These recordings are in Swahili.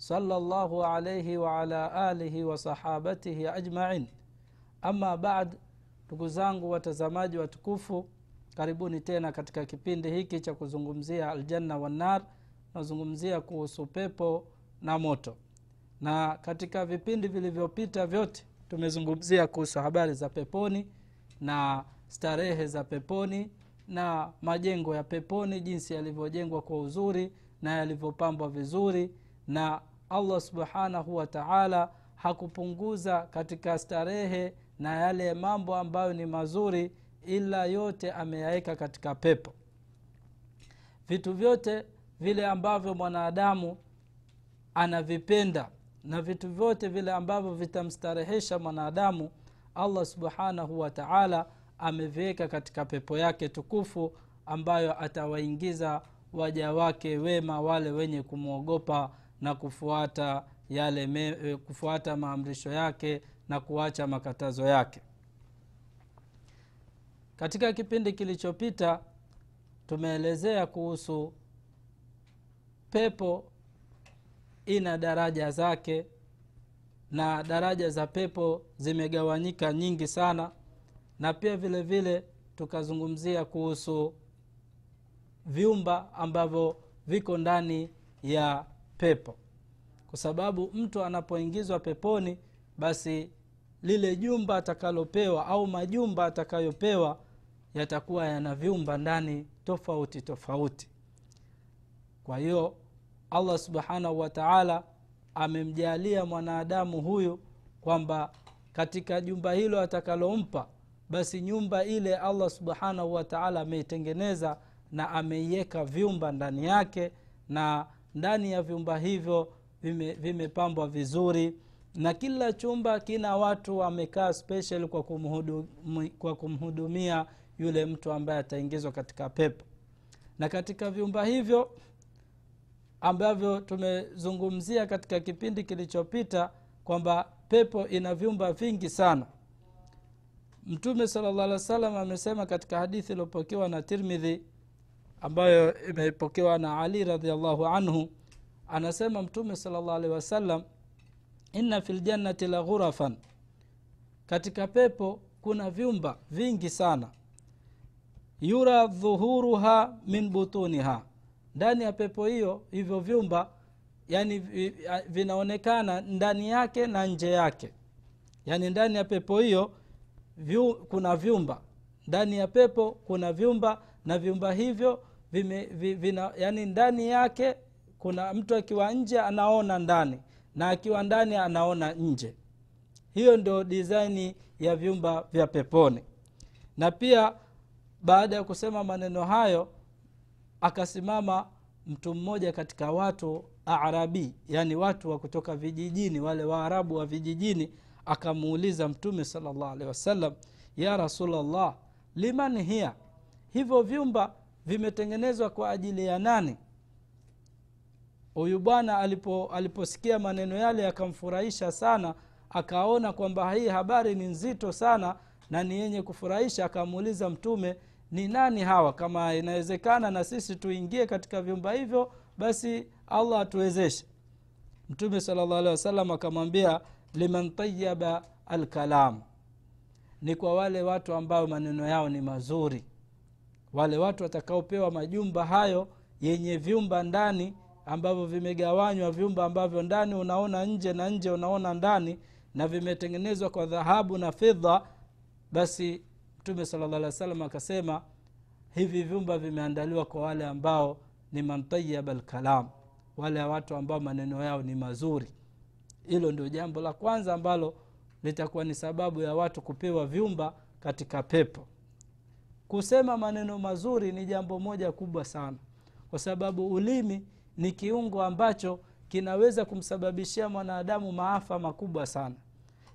صلى الله عليه وعلى alihi wasahabatihi ajmain ama bad ndugu zangu watazamaji watukufu karibuni tena katika kipindi hiki cha kuzungumzia aljanna wannar nazungumzia kuhusu pepo na moto na katika vipindi vilivyopita vyote tumezungumzia kuhusu habari za peponi na starehe za peponi na majengo ya peponi jinsi yalivyojengwa kwa uzuri na yalivyopambwa vizuri na allah subhanahu wa taala hakupunguza katika starehe na yale mambo ambayo ni mazuri ila yote ameyaweka katika pepo. Vitu vyote vile ambavyo mwanadamu anavipenda na vitu vyote vile ambavyo vitamstarehesha mwanadamu allah subhanahu wa taala ameviweka katika pepo yake tukufu ambayo atawaingiza waja wake wema wale wenye kumwogopa na kufuata yale me, kufuata maamrisho yake na kuacha makatazo yake. Katika kipindi kilichopita tumeelezea kuhusu pepo ina daraja zake na daraja za pepo zimegawanyika nyingi sana na pia vile vile tukazungumzia kuhusu vyumba ambavyo viko ndani ya pepo. Kwa sababu mtu anapoingizwa peponi basi lile jumba atakalopewa au majumba atakayopewa yatakuwa yana vyumba ndani tofauti tofauti. Kwa hiyo allah subhanahu wa taala amemjalia mwanadamu huyu kwamba katika jumba hilo atakalompa basi nyumba ile allah subhanahu wataala ameitengeneza na ameiweka vyumba ndani yake na ndani ya vyumba hivyo vimepambwa vime vizuri. Na kila chumba kina watu wamekaa special kwa, kumhudu, kwa kumhudumia yule mtu ambaye ataingizwa katika pepo. Na katika vyumba hivyo ambavyo tumezungumzia katika kipindi kilichopita kwamba pepo ina vyumba vingi sana. Mtume sala llah alih wa sallam amesema katika hadithi iliopokewa na tirmidhi ambayo imepokewa na ali radiallahu anhu. Anasema mtume salllah alehi wasallam inna fi ljannati la ghurafan. Katika pepo kuna vyumba vingi sana. Yura dhuhuruha min butuniha. Ndani ya pepo hiyo hivyo vyumba yani vinaonekana ndani yake na nje yake. Yaani ndani ya pepo hiyo vyu, kuna vyumba. Ndani ya pepo kuna vyumba na vyumba hivyo vime, vina, yani ndani yake kuna mtu akiwa nje anaona ndani na akiwa ndani anaona nje. Hiyo ndio disaini ya vyumba vya peponi. Na pia baada ya kusema maneno hayo akasimama mtu mmoja katika watu arabi yani watu wa kutoka vijijini wale waarabu wa vijijini akamuuliza mtume salllah alehi wasallam ya rasulllah liman hiya? Hivyo vyumba vimetengenezwa kwa ajili ya nani? Huyu bwana alipo, aliposikia maneno yale yakamfurahisha sana akaona kwamba hii habari ni nzito sana na ni yenye kufurahisha akamuuliza mtume ni nani hawa? Kama inawezekana na sisi tuingie katika vyumba hivyo basi allah atuwezeshe. Mtume sala llah alehi akamwambia liman tayaba alkalam. Ni kwa wale watu ambao maneno yao ni mazuri wale watu watakaopewa majumba hayo yenye vyumba ndani ambavyo vimegawanywa vyumba ambavyo ndani unaona nje na nje unaona ndani na vimetengenezwa kwa dhahabu na fedha basi mtume sala wa akasema hivi vyumba vimeandaliwa kwa wale ambao ni mantayaba lkalam wale watu ambao maneno yao ni mazuri. Hilo ndio jambo la kwanza ambalo litakuwa ni sababu ya watu kupewa vyumba katika pepo kusema maneno mazuri ni jambo moja kubwa sana. Kwa sababu ulimi ni kiungo ambacho kinaweza kumsababishia mwanadamu maafa makubwa sana.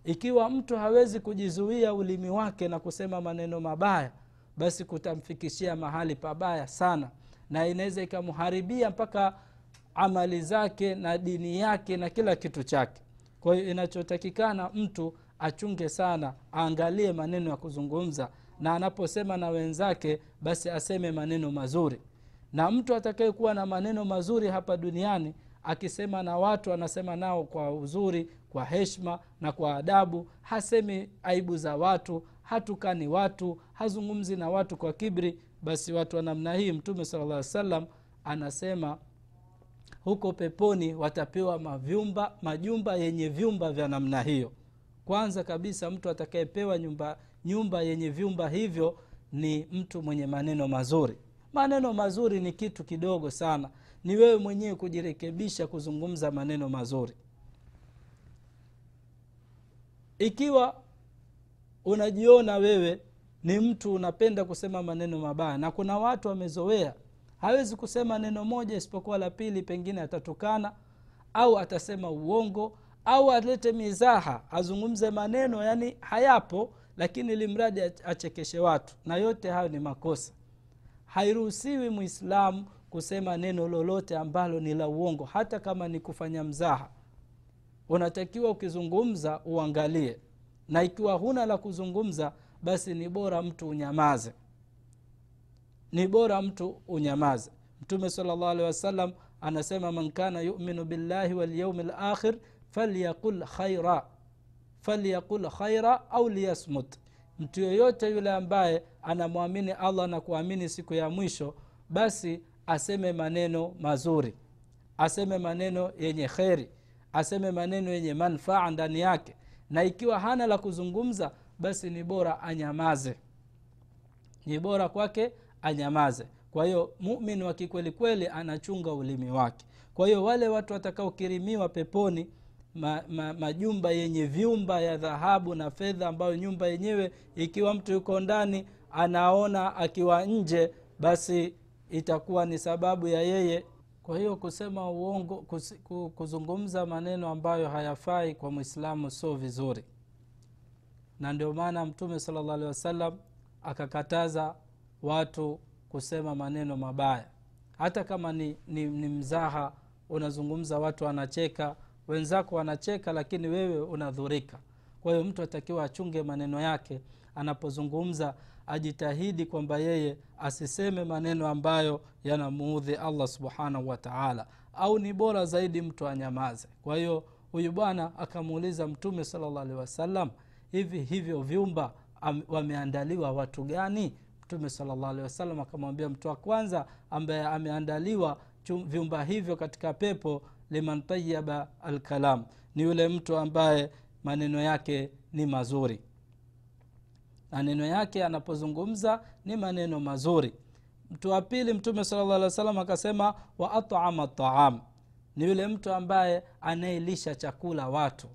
Ikiwa mtu hawezi kujizuia ulimi wake na kusema maneno mabaya basi kutamfikishia mahali pabaya sana. Na inaweza ikamharibia mpaka amali zake na dini yake na kila kitu chake. Kwa hiyo inachotakikana mtu achunge sana aangalie maneno ya kuzungumza na anaposema na wenzake basi aseme maneno mazuri. Na mtu atakayekuwa na maneno mazuri hapa duniani akisema na watu anasema nao kwa uzuri kwa heshma na kwa adabu. Hasemi aibu za watu hatukani watu hazungumzi na watu kwa kibri. Basi watu wa namna hii mtume sala salam anasema huko peponi watapewa mavyumba majumba yenye vyumba vya namna hiyo. Kwanza kabisa mtu atakayepewa nyumba nyumba yenye vyumba hivyo ni mtu mwenye maneno mazuri. Maneno mazuri ni kitu kidogo sana. Ni wewe mwenyewe kujirekebisha kuzungumza maneno mazuri. Ikiwa unajiona wewe ni mtu unapenda kusema maneno mabaya na kuna watu wamezoea hawezi kusema neno moja isipokuwa la pili pengine atatukana au atasema uongo au alete mizaha azungumze maneno yani hayapo lakini limradi achekeshe watu na yote hayo ni makosa. Hairuhusiwi mwislamu kusema neno lolote ambalo ni la uongo hata kama ni kufanya mzaha. Unatakiwa ukizungumza uangalie na ikiwa huna la kuzungumza basi ni bora mtu unyamaze. Ni bora mtu unyamaze. Mtume salllah alehi wasallam anasema man kana yuminu billahi walyaumi lakhir falyaqul khaira falyaqul khaira au liyasmut. Mtu yoyote yule ambaye anamwamini allah na kuamini siku ya mwisho basi aseme maneno mazuri. Aseme maneno yenye kheri. Aseme maneno yenye manfaa ndani yake. Na ikiwa hana la kuzungumza basi ni bora anyamaze. Ni bora kwake anyamaze. Kwa hiyo mumin wa kikwelikweli anachunga ulimi wake. Kwa hiyo wale watu watakaokirimiwa peponi ma, ma, majumba yenye vyumba ya dhahabu na fedha ambayo nyumba yenyewe ikiwa mtu yuko ndani anaona akiwa nje basi itakuwa ni sababu ya yeye. Kwa hiyo kusema uongo kus, kuzungumza maneno ambayo hayafai kwa mwislamu sio vizuri. Na ndio maana mtume sala llah alehi wasallam akakataza watu kusema maneno mabaya. Hata kama ni, ni, ni mzaha unazungumza watu wanacheka wenzako wanacheka lakini wewe unadhurika. Kwa hiyo mtu atakiwa achunge maneno yake anapozungumza ajitahidi kwamba yeye asiseme maneno ambayo yanamuudhi allah subhanahu wataala au ni bora zaidi mtu anyamaze. Kwa hiyo huyu bwana akamuuliza mtume salllah alehi wasallam hivi hivyo vyumba wameandaliwa watu gani? Mtume salllah alehi wasallam akamwambia mtu wa kwanza ambaye ameandaliwa vyumba hivyo katika pepo liman tayaba alkalam. Ni yule mtu ambaye maneno yake ni mazuri. Maneno yake anapozungumza ni maneno mazuri. Mtu wa pili mtume sala llah alih wa sallam akasema wa atama taam ni yule mtu ambaye anayelisha chakula watu.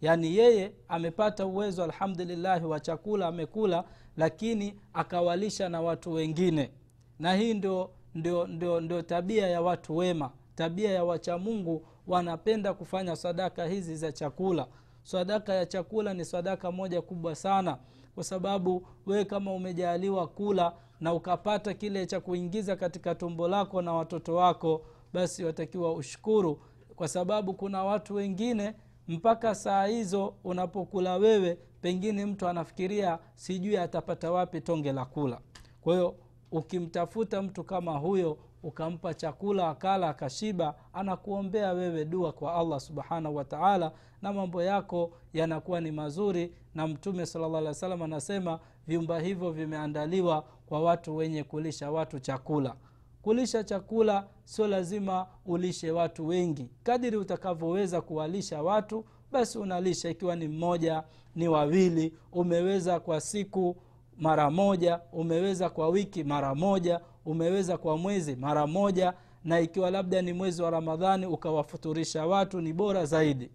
Yaani yeye amepata uwezo alhamdulillahi wa chakula amekula lakini akawalisha na watu wengine. Na hii ndio, ndio, ndio tabia ya watu wema tabia ya wachamungu wanapenda kufanya sadaka hizi za chakula. Sadaka ya chakula ni sadaka moja kubwa sana. Kwa sababu wewe kama umejaaliwa kula na ukapata kile cha kuingiza katika tumbo lako na watoto wako basi watakiwa ushukuru. Kwa sababu kuna watu wengine mpaka saa hizo unapokula wewe pengine mtu anafikiria sijui atapata wapi tonge la kula. Kwa hiyo ukimtafuta mtu kama huyo ukampa chakula akala akashiba anakuombea wewe dua kwa allah subhanahu wataala na mambo yako yanakuwa ni mazuri. Na mtume sala anasema vyumba hivyo vimeandaliwa kwa watu wenye kulisha watu chakula. Kulisha chakula sio lazima ulishe watu wengi. Kadiri utakavyoweza kuwalisha watu basi unalisha ikiwa ni mmoja ni wawili umeweza kwa siku mara moja umeweza kwa wiki mara moja umeweza kwa mwezi mara moja na ikiwa labda ni mwezi wa ramadhani ukawafuturisha watu ni bora zaidi.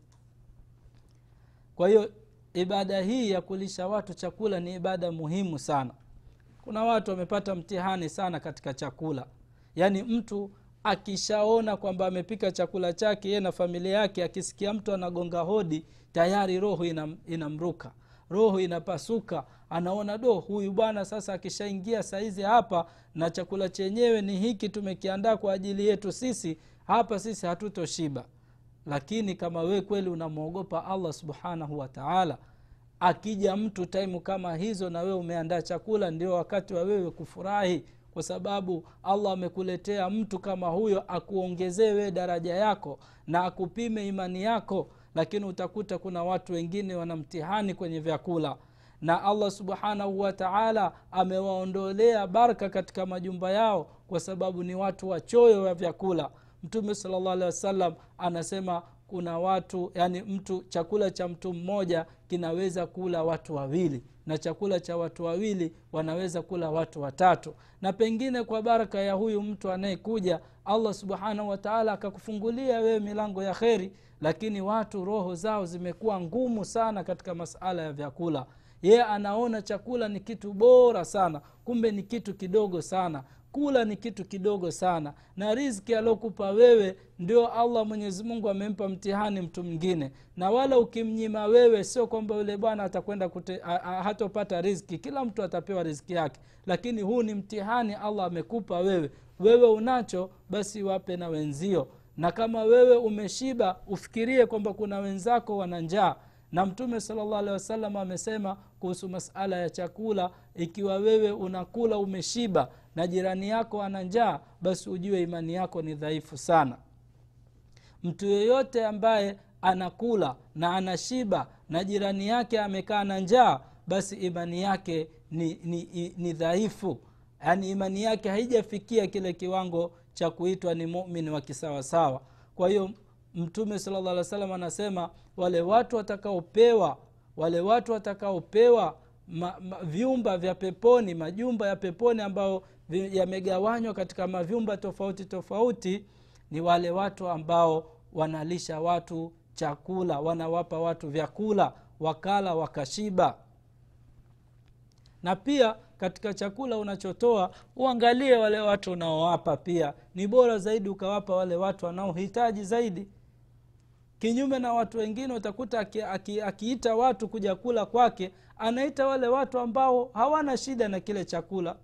Kwa hiyo ibada hii ya kulisha watu chakula ni ibada muhimu sana. Kuna watu wamepata mtihani sana katika chakula. Yaani mtu akishaona kwamba amepika chakula chake ye na familia yake akisikia mtu anagonga hodi tayari roho inam, inamruka roho inapasuka anaona do huyu bwana sasa akishaingia saizi hapa na chakula chenyewe ni hiki tumekiandaa kwa ajili yetu sisi hapa sisi hatutoshiba. Lakini kama we kweli unamwogopa allah subhanahu wataala akija mtu taimu kama hizo na wewe umeandaa chakula ndio wakati wa wewe kufurahi kwa sababu allah amekuletea mtu kama huyo akuongezee wewe daraja yako na akupime imani yako lakini utakuta kuna watu wengine wana mtihani kwenye vyakula. Na allah subhanahu wataala amewaondolea baraka katika majumba yao kwa sababu ni watu wachoyo wa vyakula. Mtume salllah alehi wasallam anasema kuna watu yani mtu chakula cha mtu mmoja kinaweza kula watu wawili. Na chakula cha watu wawili wanaweza kula watu watatu. Na pengine kwa baraka ya huyu mtu anayekuja allah subhanahu wataala akakufungulia wewe milango ya kheri lakini watu roho zao zimekuwa ngumu sana katika masala ya vyakula. Yeye anaona chakula ni kitu bora sana kumbe ni kitu kidogo sana kula ni kitu kidogo sana na riski aliokupa wewe ndio allah mwenyezi mungu amempa mtihani mtu mwingine. Na wala ukimnyima wewe sio kwamba yule bwana atakwenda hatopata riski kila mtu atapewa rizki yake lakini huu ni mtihani allah amekupa wewe. Wewe unacho basi wape na wenzio. Na kama wewe umeshiba ufikirie kwamba kuna wenzako wana njaa. Na mtume salllah amesema kuhusu masala ya chakula ikiwa wewe unakula umeshiba na jirani yako ana njaa basi ujue imani yako ni dhaifu sana. Mtu yeyote ambaye anakula na anashiba na jirani yake amekaa na njaa basi imani yake ni, ni, ni dhaifu. Yaani imani yake haijafikia kile kiwango cha kuitwa ni mumin wa kisawasawa. Kwa hiyo mtume sala llah salam anasema wale watu watakaopewa wale watu watakaopewa vyumba vya peponi majumba ya peponi ambayo yamegawanywa katika mavyumba tofauti tofauti ni wale watu ambao wanalisha watu chakula wanawapa watu vyakula wakala wakashiba. Na pia katika chakula unachotoa uangalie wale watu unaowapa pia. Ni bora zaidi ukawapa wale watu wanaohitaji zaidi. Kinyume na watu wengine utakuta akiita aki, aki watu kuja kula kwake anaita wale watu ambao hawana shida na kile chakula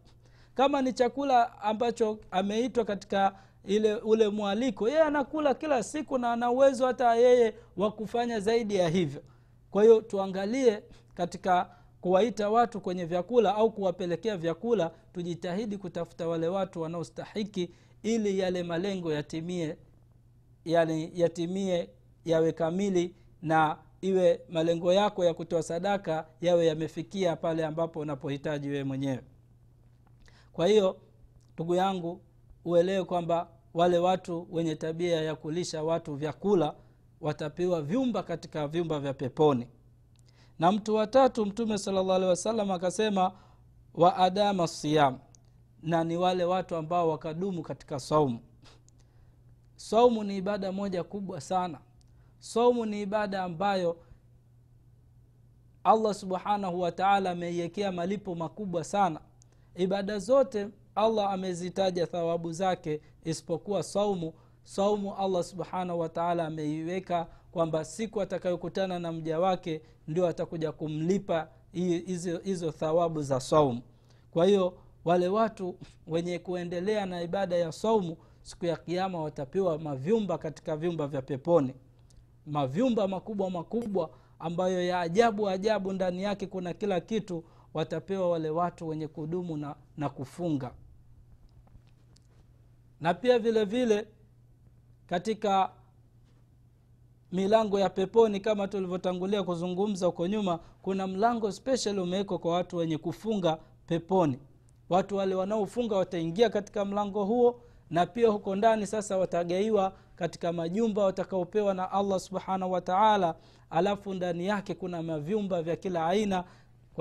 kama ni chakula ambacho ameitwa katika ile ule mwaliko yeye anakula kila siku na ana uwezo hata yeye wa kufanya zaidi ya hivyo. Kwa hiyo tuangalie katika kuwaita watu kwenye vyakula au kuwapelekea vyakula tujitahidi kutafuta wale watu wanaostahiki ili yale malengo yatimie yani yatimie yawe kamili na iwe malengo yako ya kutoa sadaka yawe yamefikia pale ambapo unapohitaji wewe mwenyewe kwa hiyo ndugu yangu uelewe kwamba wale watu wenye tabia ya kulisha watu vyakula watapewa vyumba katika vyumba vya peponi. Na mtu watatu mtume salllah alehi wasallam akasema wa adama siyam. Na ni wale watu ambao wakadumu katika saumu. Saumu ni ibada moja kubwa sana. Saumu ni ibada ambayo allah subhanahu wataala ameiwekea malipo makubwa sana ibada zote allah amezitaja thawabu zake isipokuwa saumu. Saumu allah subhanahu wataala ameiweka kwamba siku atakayokutana na mja wake ndio atakuja kumlipa hizo, thawabu za saumu. Kwa hiyo wale watu wenye kuendelea na ibada ya saumu siku ya kiama watapewa mavyumba katika vyumba vya peponi. Mavyumba makubwa makubwa ambayo ya ajabu ajabu ndani yake kuna kila kitu watapewa wale watu wenye kudumu na, na kufunga. Na pia vile vile katika milango ya peponi kama tulivyotangulia kuzungumza huko nyuma kuna mlango special umewekwa kwa watu wenye kufunga peponi. Watu wale wanaofunga wataingia katika mlango huo na pia huko ndani sasa watagaiwa katika majumba watakaopewa na allah subhanahu wataala alafu ndani yake kuna mavyumba vya kila aina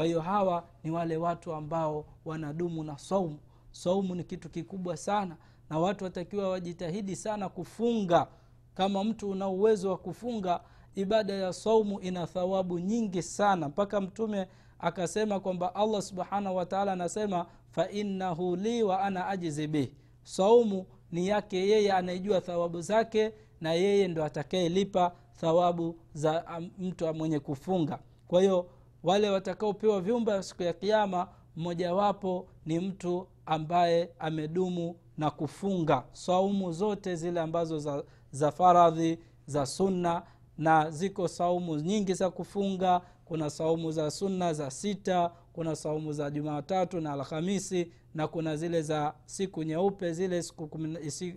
kwa hiyo hawa ni wale watu ambao wanadumu na saumu. Saumu ni kitu kikubwa sana na watu watakiwa wajitahidi sana kufunga. Kama mtu una uwezo wa kufunga ibada ya saumu ina thawabu nyingi sana. Mpaka mtume akasema kwamba allah subhanahu wataala anasema fainahu li wa ana ajizi bih saumu ni yake yeye anayejua thawabu zake na yeye ndo atakayelipa thawabu za mtu mwenye kufunga. Kwa hiyo wale watakaopewa vyumba siku ya kiama mmojawapo ni mtu ambaye amedumu na kufunga saumu zote zile ambazo za, za faradhi za sunna na ziko saumu nyingi za kufunga. Kuna saumu za sunna za sita kuna saumu za jumatatu na alhamisi na kuna zile za siku nyeupe zile siku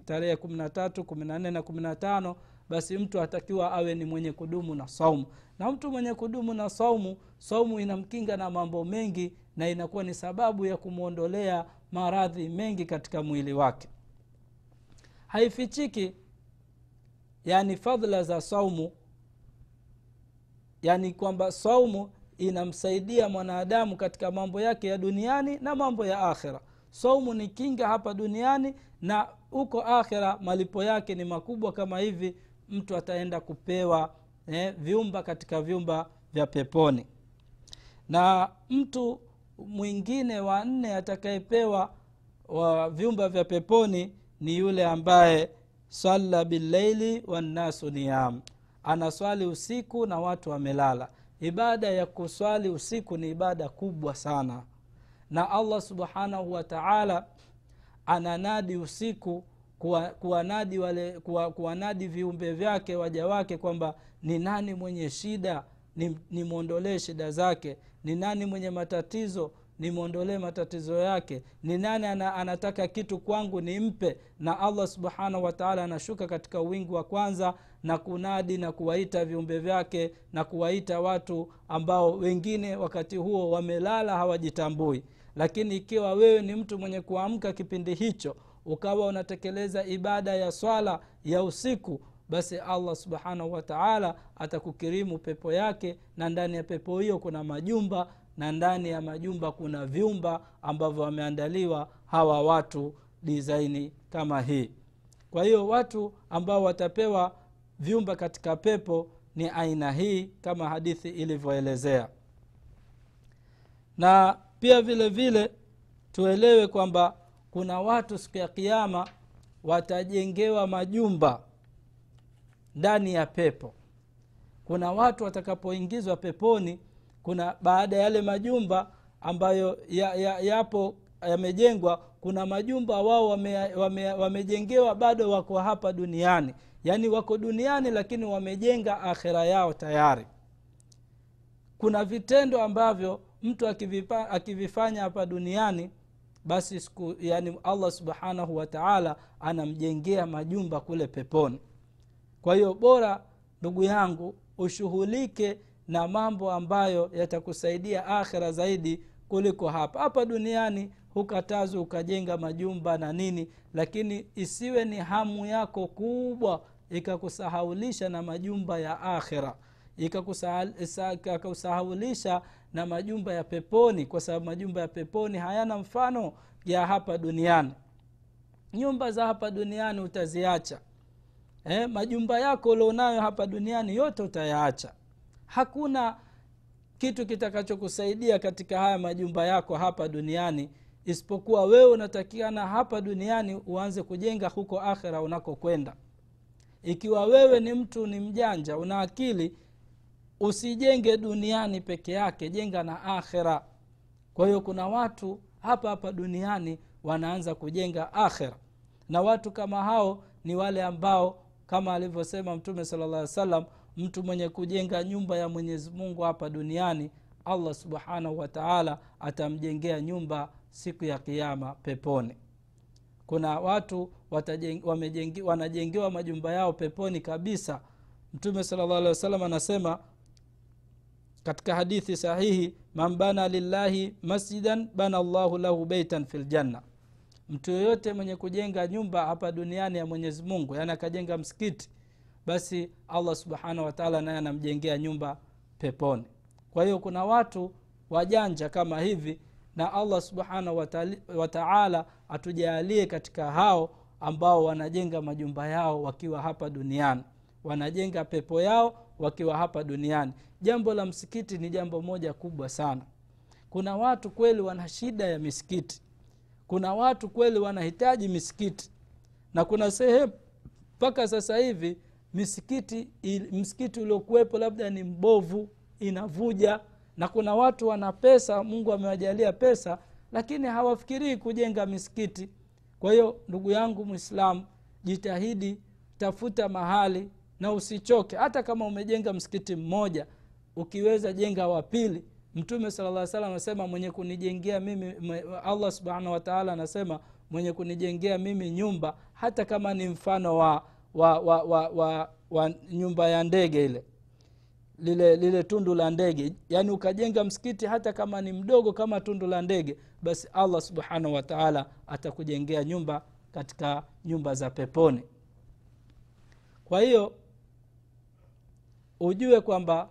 tarehe kumi na tatu kumi na nne na kumi na tano. Basi mtu atakiwa awe ni mwenye kudumu na saumu na mtu mwenye kudumu na saumu saumu inamkinga na mambo mengi na inakuwa ni sababu ya kumwondolea maradhi mengi katika mwili wake. Haifichiki yani fadhla za saumu yani kwamba saumu inamsaidia mwanadamu katika mambo yake ya duniani na mambo ya akhira. Saumu ni kinga hapa duniani na huko akhira malipo yake ni makubwa kama hivi mtu ataenda kupewa eh, vyumba katika vyumba vya peponi. Na mtu mwingine wa nne atakayepewa wa vyumba vya peponi ni yule ambaye salla billaili wannasu niam anaswali usiku na watu wamelala. Ibada ya kuswali usiku ni ibada kubwa sana. Na allah subhanahu wa taala ananadi usiku kuwanadi wale kuwanadi viumbe vyake waja wake kwamba ni nani mwenye shida nimwondolee ni shida zake ni nani mwenye matatizo nimwondolee matatizo yake ni nani ana, anataka kitu kwangu nimpe na allah subhanahu wataala anashuka katika wingi wa kwanza na kunadi na kuwaita viumbe vyake na kuwaita watu ambao wengine wakati huo wamelala hawajitambui. Lakini ikiwa wewe ni mtu mwenye kuamka kipindi hicho ukawa unatekeleza ibada ya swala ya usiku basi allah subhanahu wataala atakukirimu pepo yake na ndani ya pepo hiyo kuna majumba na ndani ya majumba kuna vyumba ambavyo wameandaliwa hawa watu disaini kama hii. Kwa hiyo watu ambao watapewa vyumba katika pepo ni aina hii kama hadithi ilivyoelezea. Na pia vile vile tuelewe kwamba kuna watu siku ya kiama watajengewa majumba ndani ya pepo. Kuna watu watakapoingizwa peponi kuna baada ya yale majumba ambayo ya, ya, yapo yamejengwa kuna majumba wao wamejengewa wame, wame bado wako hapa duniani. Yaani wako duniani lakini wamejenga akhira yao tayari. Kuna vitendo ambavyo mtu akivifanya hapa duniani basi siku yani allah subhanahu wataala anamjengea majumba kule peponi. Kwa hiyo bora ndugu yangu ushughulike na mambo ambayo yatakusaidia akhira zaidi kuliko hapa. Hapa duniani hukatazwa ukajenga majumba na nini lakini isiwe ni hamu yako kubwa ikakusahaulisha na majumba ya akhira ikakusahaulisha na majumba ya peponi kwa sababu majumba ya peponi hayana mfano ya hapa duniani. Nyumba za hapa duniani utaziacha. Eh, majumba yako ulionayo hapa duniani yote utayaacha. Hakuna kitu kitakachokusaidia katika haya majumba yako hapa duniani isipokuwa wewe unatakiana hapa duniani uanze kujenga huko akhira unakokwenda. Ikiwa wewe ni mtu ni mjanja una akili usijenge duniani peke yake jenga na akhira kwa hiyo kuna watu hapa hapa duniani wanaanza kujenga akhira na watu kama hao ni wale ambao kama alivyosema mtume sala llah salam mtu mwenye kujenga nyumba ya mwenyezi mungu hapa duniani allah subhanahu wataala atamjengea nyumba siku ya kiama peponi. Kuna watu wanajengewa majumba yao peponi kabisa. Mtume sala llah wa sallam anasema katika hadithi sahihi man bana lillahi masjidan bana llahu lahu beitan fi ljanna mtu yoyote mwenye kujenga nyumba hapa duniani ya mwenyezi mungu yaani akajenga msikiti basi allah subhanahu wataala naye anamjengea nyumba peponi. Kwa hiyo kuna watu wajanja kama hivi na allah subhanahu wataala atujaalie katika hao ambao wanajenga majumba yao wakiwa hapa duniani. Wanajenga pepo yao wakiwa hapa duniani. Jambo la msikiti ni jambo moja kubwa sana. Kuna watu kweli wana shida ya misikiti. Kuna watu kweli wanahitaji misikiti. Na kuna sehemu mpaka sasa hivi misikiti msikiti uliokuwepo labda ni mbovu inavuja na kuna watu wana pesa mungu amewajalia pesa lakini hawafikirii kujenga misikiti. Kwa hiyo ndugu yangu mwislamu jitahidi tafuta mahali na usichoke. Hata kama umejenga msikiti mmoja ukiweza jenga wa pili mtume sala salam anasema mwenye kunijengea mimi allah subhanahu wataala anasema mwenye kunijengea mimi nyumba hata kama ni mfano wa wa, wa, wa, wa, wa nyumba ya ndege ile lile lile tundu la ndege. Yaani ukajenga msikiti hata kama ni mdogo kama tundu la ndege basi allah subhanahu wataala atakujengea nyumba katika nyumba za peponi. Kwa hiyo ujue kwamba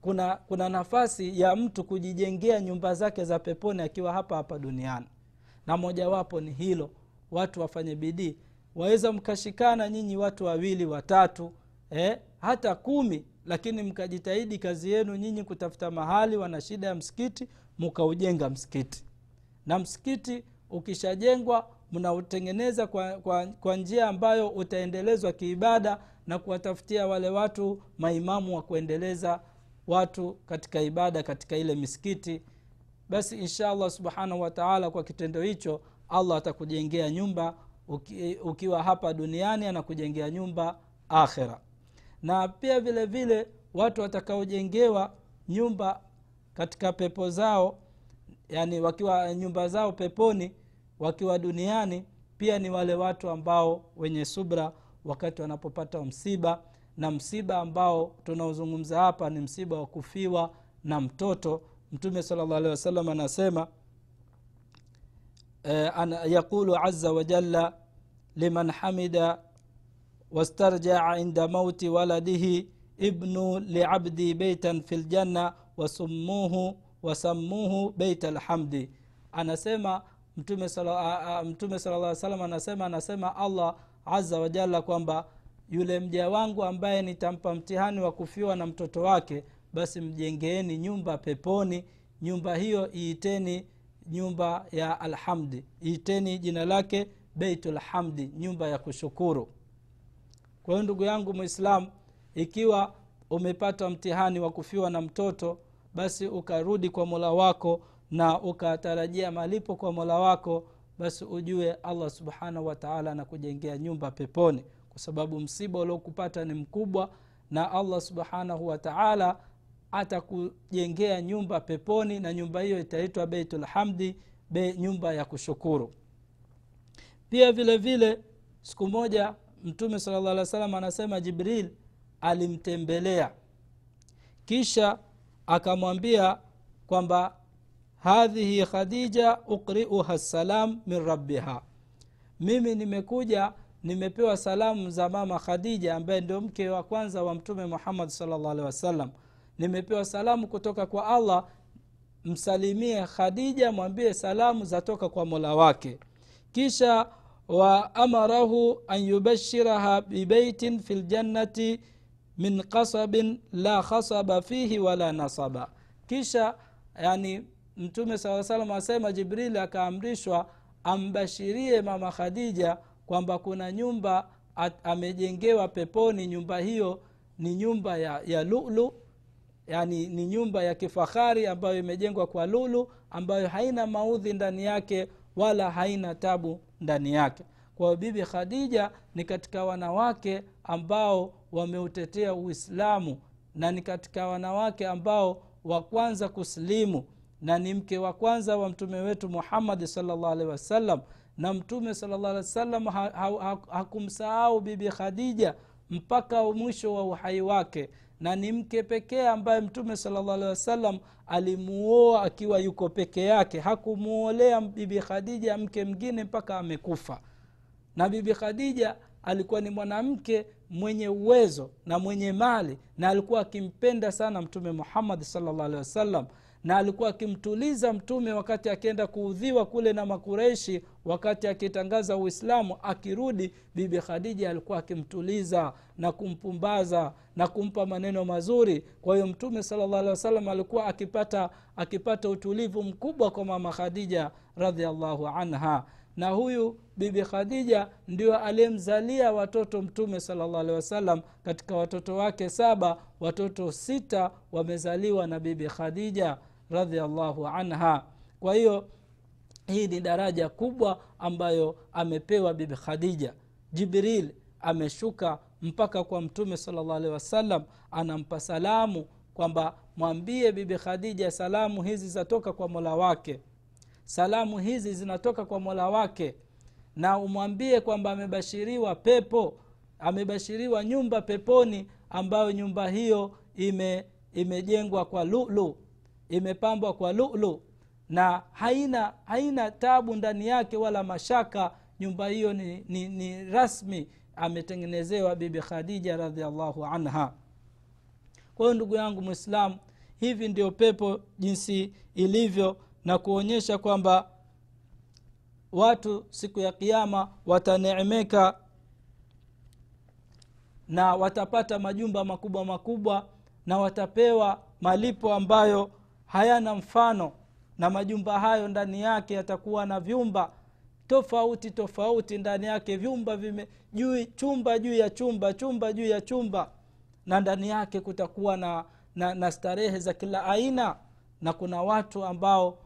kuna kuna nafasi ya mtu kujijengea nyumba zake za peponi akiwa hapa hapa duniani. Na mojawapo ni hilo watu wafanye bidii. Waweza mkashikana nyinyi watu wawili watatu eh, hata kumi lakini mkajitahidi kazi yenu nyinyi kutafuta mahali wana shida ya msikiti mukaujenga msikiti. Na msikiti ukishajengwa mnautengeneza kwa, kwa, kwa njia ambayo utaendelezwa kiibada na kuwatafutia wale watu maimamu wa kuendeleza watu katika ibada katika ile misikiti. Basi insha allah subhanahu wataala kwa kitendo hicho allah atakujengea nyumba uki, ukiwa hapa duniani anakujengea nyumba akhira na pia vile vile watu watakaojengewa nyumba katika pepo zao yani wakiwa nyumba zao peponi wakiwa duniani pia ni wale watu ambao wenye subra wakati wanapopata msiba na msiba ambao tunaozungumza hapa ni msiba wa kufiwa na mtoto. Mtume sala llah alehi wasallam anasema eh, ana, yaqulu aza wajalla liman hamida wastarjaa inda mauti waladihi ibnu liabdi beitan fi ljanna wasumuhu wasammuhu beit lhamdi anasema mtume sala mtume sala salam anasema anasema allah aza wajalla kwamba yule mja wangu ambaye nitampa mtihani wa kufiwa na mtoto wake basi mjengeeni nyumba peponi nyumba hiyo iiteni nyumba ya alhamdi iiteni jina lake beitulhamdi nyumba ya kushukuru. Kwa hiyo ndugu yangu mwislamu ikiwa umepata mtihani wa kufiwa na mtoto basi ukarudi kwa mola wako na ukatarajia malipo kwa mola wako basi ujue allah subhanahu wataala anakujengea nyumba peponi. Kwa sababu msiba uliokupata ni mkubwa na allah subhanahu wataala atakujengea nyumba peponi na nyumba hiyo itaitwa beitulhamdi be nyumba ya kushukuru. Pia vile vile siku moja mtume sala llah salam anasema jibril alimtembelea. Kisha akamwambia kwamba hadhihi khadija ukriuha salam min rabbiha. Mimi nimekuja nimepewa salamu za mama khadija ambaye ndio mke wa kwanza wa mtume muhammad salllah wasallam. Nimepewa salamu kutoka kwa allah. Msalimie khadija mwambie salamu zatoka kwa mola wake. Kisha wa amarahu an yubashiraha bibeitin fi ljannati min kasabin la khasaba fihi wala nasaba. Kisha yani mtume saa salam asema jibrili akaamrishwa ambashirie mama khadija kwamba kuna nyumba at, amejengewa peponi. Nyumba hiyo ni nyumba ya, ya lulu yani ni nyumba ya kifahari ambayo imejengwa kwa lulu ambayo haina maudhi ndani yake wala haina tabu ndani yake. Kwa bibi khadija ni katika wanawake ambao wameutetea uislamu na ni katika wanawake ambao wa kwanza kusilimu na ni mke wa kwanza wa mtume wetu muhammadi salllah alehi wasallam. Na mtume salllah alehi wasallam ha, ha, ha, hakumsahau bibi khadija mpaka mwisho wa uhai wake. Na ni mke pekee ambaye mtume salllah alehi wasallam alimuoa akiwa yuko peke yake. Hakumuolea bibi khadija mke mngine mpaka amekufa. Na bibi khadija alikuwa ni mwanamke mwenye uwezo na mwenye mali na alikuwa akimpenda sana mtume muhammadi salllah alehi wasallam na alikuwa akimtuliza mtume wakati akienda kuudhiwa kule na makureishi wakati akitangaza uislamu akirudi bibi khadija alikuwa akimtuliza na kumpumbaza na kumpa maneno mazuri. Kwa hiyo mtume salllah alikuwa akipata akipata utulivu mkubwa kwa mama khadija radiallahu anha. Na huyu bibi khadija ndio aliyemzalia watoto mtume salllah alehi wasallam. Katika watoto wake saba watoto sita wamezaliwa na bibi khadija radiallahu anha. Kwa hiyo hii ni daraja kubwa ambayo amepewa bibi khadija. Jibril ameshuka mpaka kwa mtume salllah alehi wasallam anampa salamu kwamba mwambie bibi khadija salamu hizi zatoka kwa mola wake. Salamu hizi zinatoka kwa mola wake. Na umwambie kwamba amebashiriwa pepo amebashiriwa nyumba peponi ambayo nyumba hiyo ime imejengwa kwa lulu imepambwa kwa lulu na haina haina tabu ndani yake wala mashaka. Nyumba hiyo ni, ni, ni rasmi ametengenezewa bibi khadija radiallahu anha. Kwa hiyo ndugu yangu mwislamu hivi ndio pepo jinsi ilivyo na kuonyesha kwamba watu siku ya kiama wataneemeka na watapata majumba makubwa makubwa na watapewa malipo ambayo hayana mfano na majumba hayo ndani yake yatakuwa na vyumba tofauti tofauti. Ndani yake vyumba vime juu chumba juu ya chumba chumba juu ya chumba na ndani yake kutakuwa na, na, na starehe za kila aina na kuna watu ambao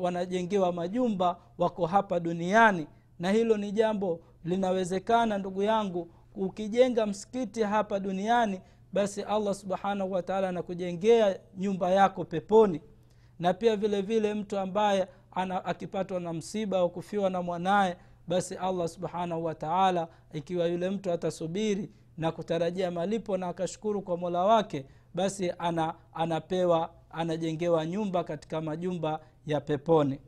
wanajengewa wana, wana majumba wako hapa duniani. Na hilo ni jambo linawezekana ndugu yangu ukijenga msikiti hapa duniani basi allah subhanahu wataala anakujengea nyumba yako peponi. Na pia vile vile mtu ambaye ana, akipatwa na msiba au kufiwa na mwanaye basi allah subhanahu wataala ikiwa yule mtu atasubiri na kutarajia malipo na akashukuru kwa mola wake basi ana, anapewa anajengewa nyumba katika majumba ya peponi.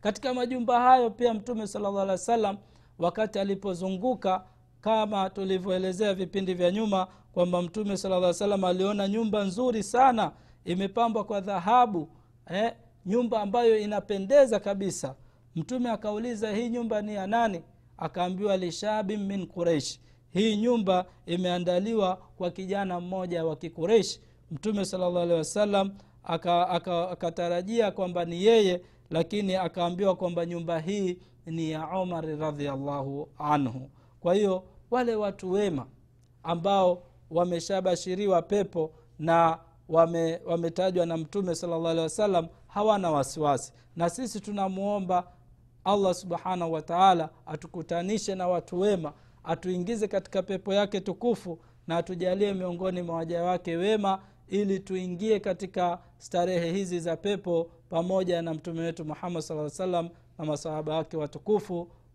Katika majumba hayo pia mtume sala llah alih wa sallam wakati alipozunguka kama tulivyoelezea vipindi vya nyuma kwamba mtume sala llah salam aliona nyumba nzuri sana imepambwa kwa dhahabu eh, nyumba ambayo inapendeza kabisa. Mtume akauliza hii nyumba ni ya nani? Akaambiwa lishabin min quraish. Hii nyumba imeandaliwa kwa kijana mmoja wa kikureishi mtume sala alehi wasallam akatarajia aka, aka kwamba ni yeye lakini akaambiwa kwamba nyumba hii ni ya omar radiallahu anhu. Kwa hiyo wale watu wema ambao wameshabashiriwa pepo na wame, wametajwa na mtume salllah alehi wasallam hawana wasiwasi. Na sisi tunamwomba allah subhanahu wataala atukutanishe na watu wema atuingize katika pepo yake tukufu na atujalie miongoni mwa waja wake wema ili tuingie katika starehe hizi za pepo pamoja na mtume wetu muhammad saa salam na masahaba wake watukufu